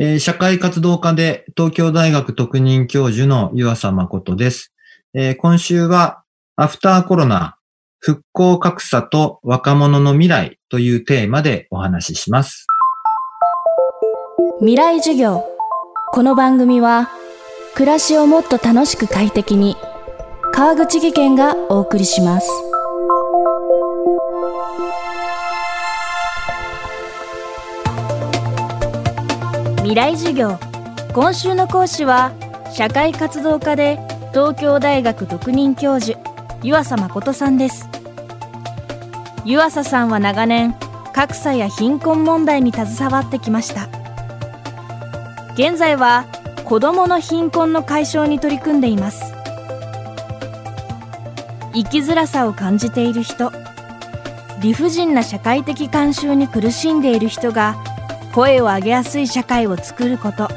え社会活動家で東京大学特任教授の湯浅誠です。え今週はアフターコロナ復興格差と若者の未来というテーマでお話しします。未来授業この番組は暮らしをもっと楽しく快適に川口義賢がお送りします未来授業。今週の講師は社会活動家で東京大学特任教授湯浅誠さんです。湯浅さんは長年格差や貧困問題に携わってきました。現在は子どもの貧困の解消に取り組んでいます。生きづらさを感じている人理不尽な社会的慣習に苦しんでいる人が声を上げやすい社会を作ること。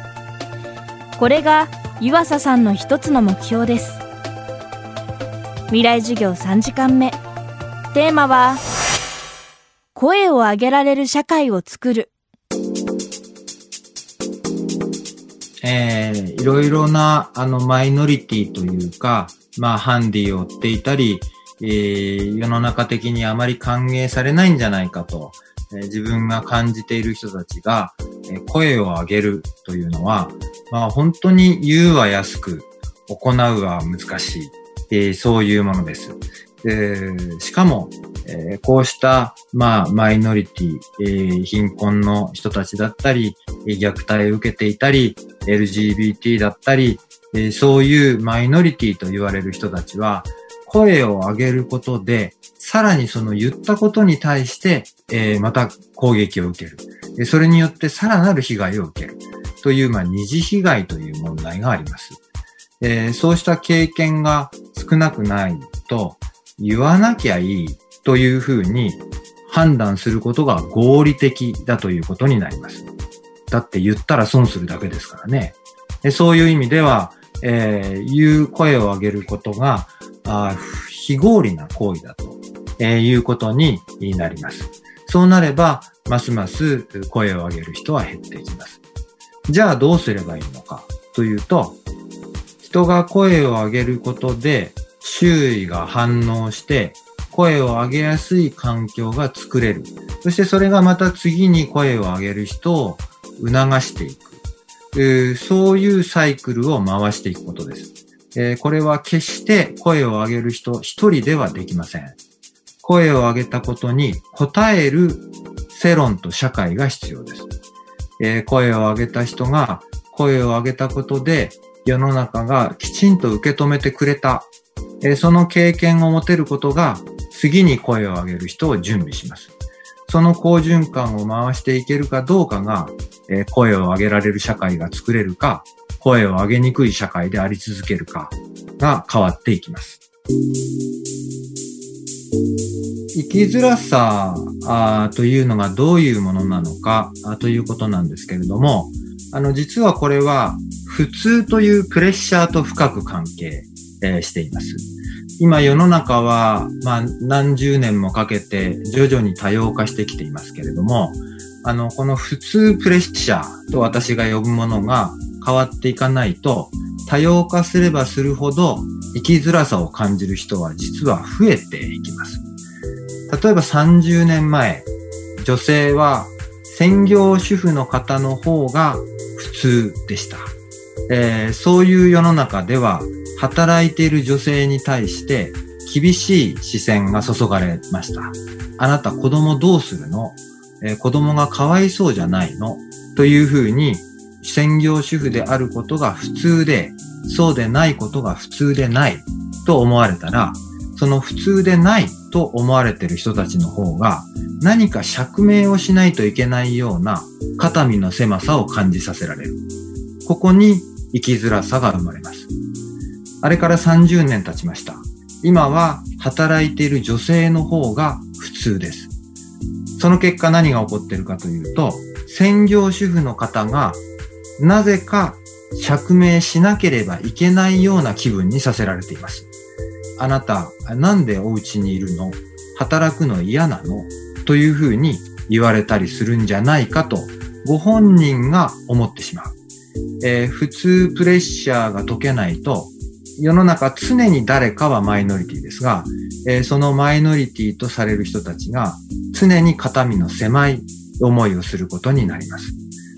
これが湯浅さんの一つの目標です。未来授業3時間目。テーマは声を上げられる社会を作る。えーいろいろなあのマイノリティというか、まあハンディを追っていたり、えー世の中的にあまり歓迎されないんじゃないかと、え自分が感じている人たちが、え声を上げるというのは、まあ本当に言うは安く、行うは難しい、えそういうものです。えーしかも、えこうした、まあ、マイノリティ、貧困の人たちだったり、虐待を受けていたり、LGBT だったり、えそういうマイノリティと言われる人たちは、声を上げることで、さらにその言ったことに対して、えーまた攻撃を受ける。それによってさらなる被害を受ける。という、まあ、二次被害という問題があります。えーそうした経験が少なくないと、言わなきゃいいというふうに判断することが合理的だということになります。だって言ったら損するだけですからね。そういう意味では、えー言う声を上げることが、あ非合理な行為だと、えーいうことになります。そうなれば、ますます声を上げる人は減っていきます。じゃあどうすればいいのか？というと、人が声を上げることで周囲が反応して声を上げやすい環境が作れる。そしてそれがまた次に声を上げる人を促していく。そういうサイクルを回していくことです。これは決して声を上げる人一人ではできません。声を上げたことに応える世論と社会が必要です。えー声を上げた人が声を上げたことで世の中がきちんと受け止めてくれた。えーその経験を持てることが次に声を上げる人を準備します。その好循環を回していけるかどうかが、えー声を上げられる社会が作れるか、声を上げにくい社会であり続けるかが変わっていきます。生きづらさあというのがどういうものなのかということなんですけれども、あの、実はこれは普通というプレッシャーと深く関係、えーしています。今世の中は、まあ、何十年もかけて徐々に多様化してきていますけれども、あの、この普通プレッシャーと私が呼ぶものが変わっていかないと、多様化すればするほど生きづらさを感じる人は実は増えていきます。例えば30年前、女性は専業主婦の方の方が普通でした。えーそういう世の中では働いている女性に対して厳しい視線が注がれました。あなた子供どうするの、えー子供がかわいそうじゃないの？というふうに専業主婦であることが普通で、そうでないことが普通でないと思われたら、その普通でないと思われてる人たちの方が何か釈明をしないといけないような肩身の狭さを感じさせられる。ここに生きづらさが生まれます。あれから30年経ちました。今は働いている女性の方が普通です。その結果何が起こっているかというと、専業主婦の方がなぜか釈明しなければいけないような気分にさせられています。あなた、なんでお家にいるの？働くの嫌なの？というふうに言われたりするんじゃないかとご本人が思ってしまう。えー、普通プレッシャーが解けないと、世の中常に誰かはマイノリティですが、えー、そのマイノリティとされる人たちが常に肩身の狭い思いをすることになります。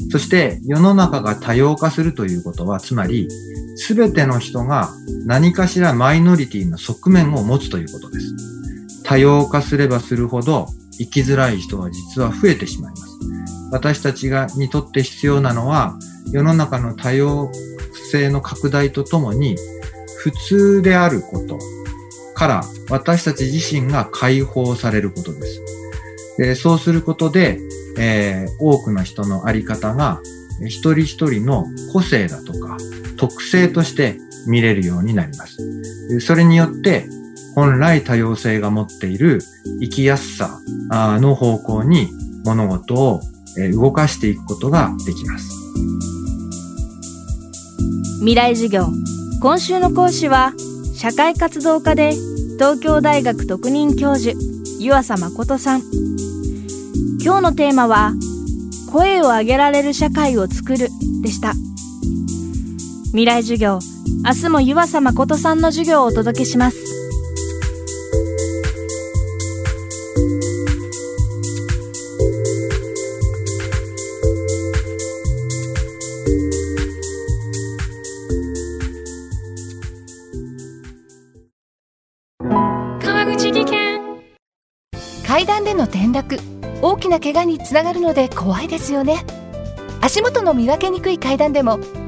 そして世の中が多様化するということは、つまり全ての人が何かしらマイノリティの側面を持つということです。多様化すればするほど生きづらい人は実は増えてしまいます。私たちがにとって必要なのは世の中の多様性の拡大とともに普通であることから私たち自身が解放されることです。でそうすることで、えー、多くの人のあり方が一人一人の個性だとか特性として見れるようになります。それによって本来多様性が持っている生きやすさの方向に物事を動かしていくことができます。未来授業今週の講師は社会活動家で東京大学特任教授湯浅誠さん今日のテーマは声を上げられる社会を作るでした未来授業。明日も湯浅誠さんの授業をお届けします。階段での転落。大きな怪我につながるので怖いですよね。足元の見分けにくい階段でも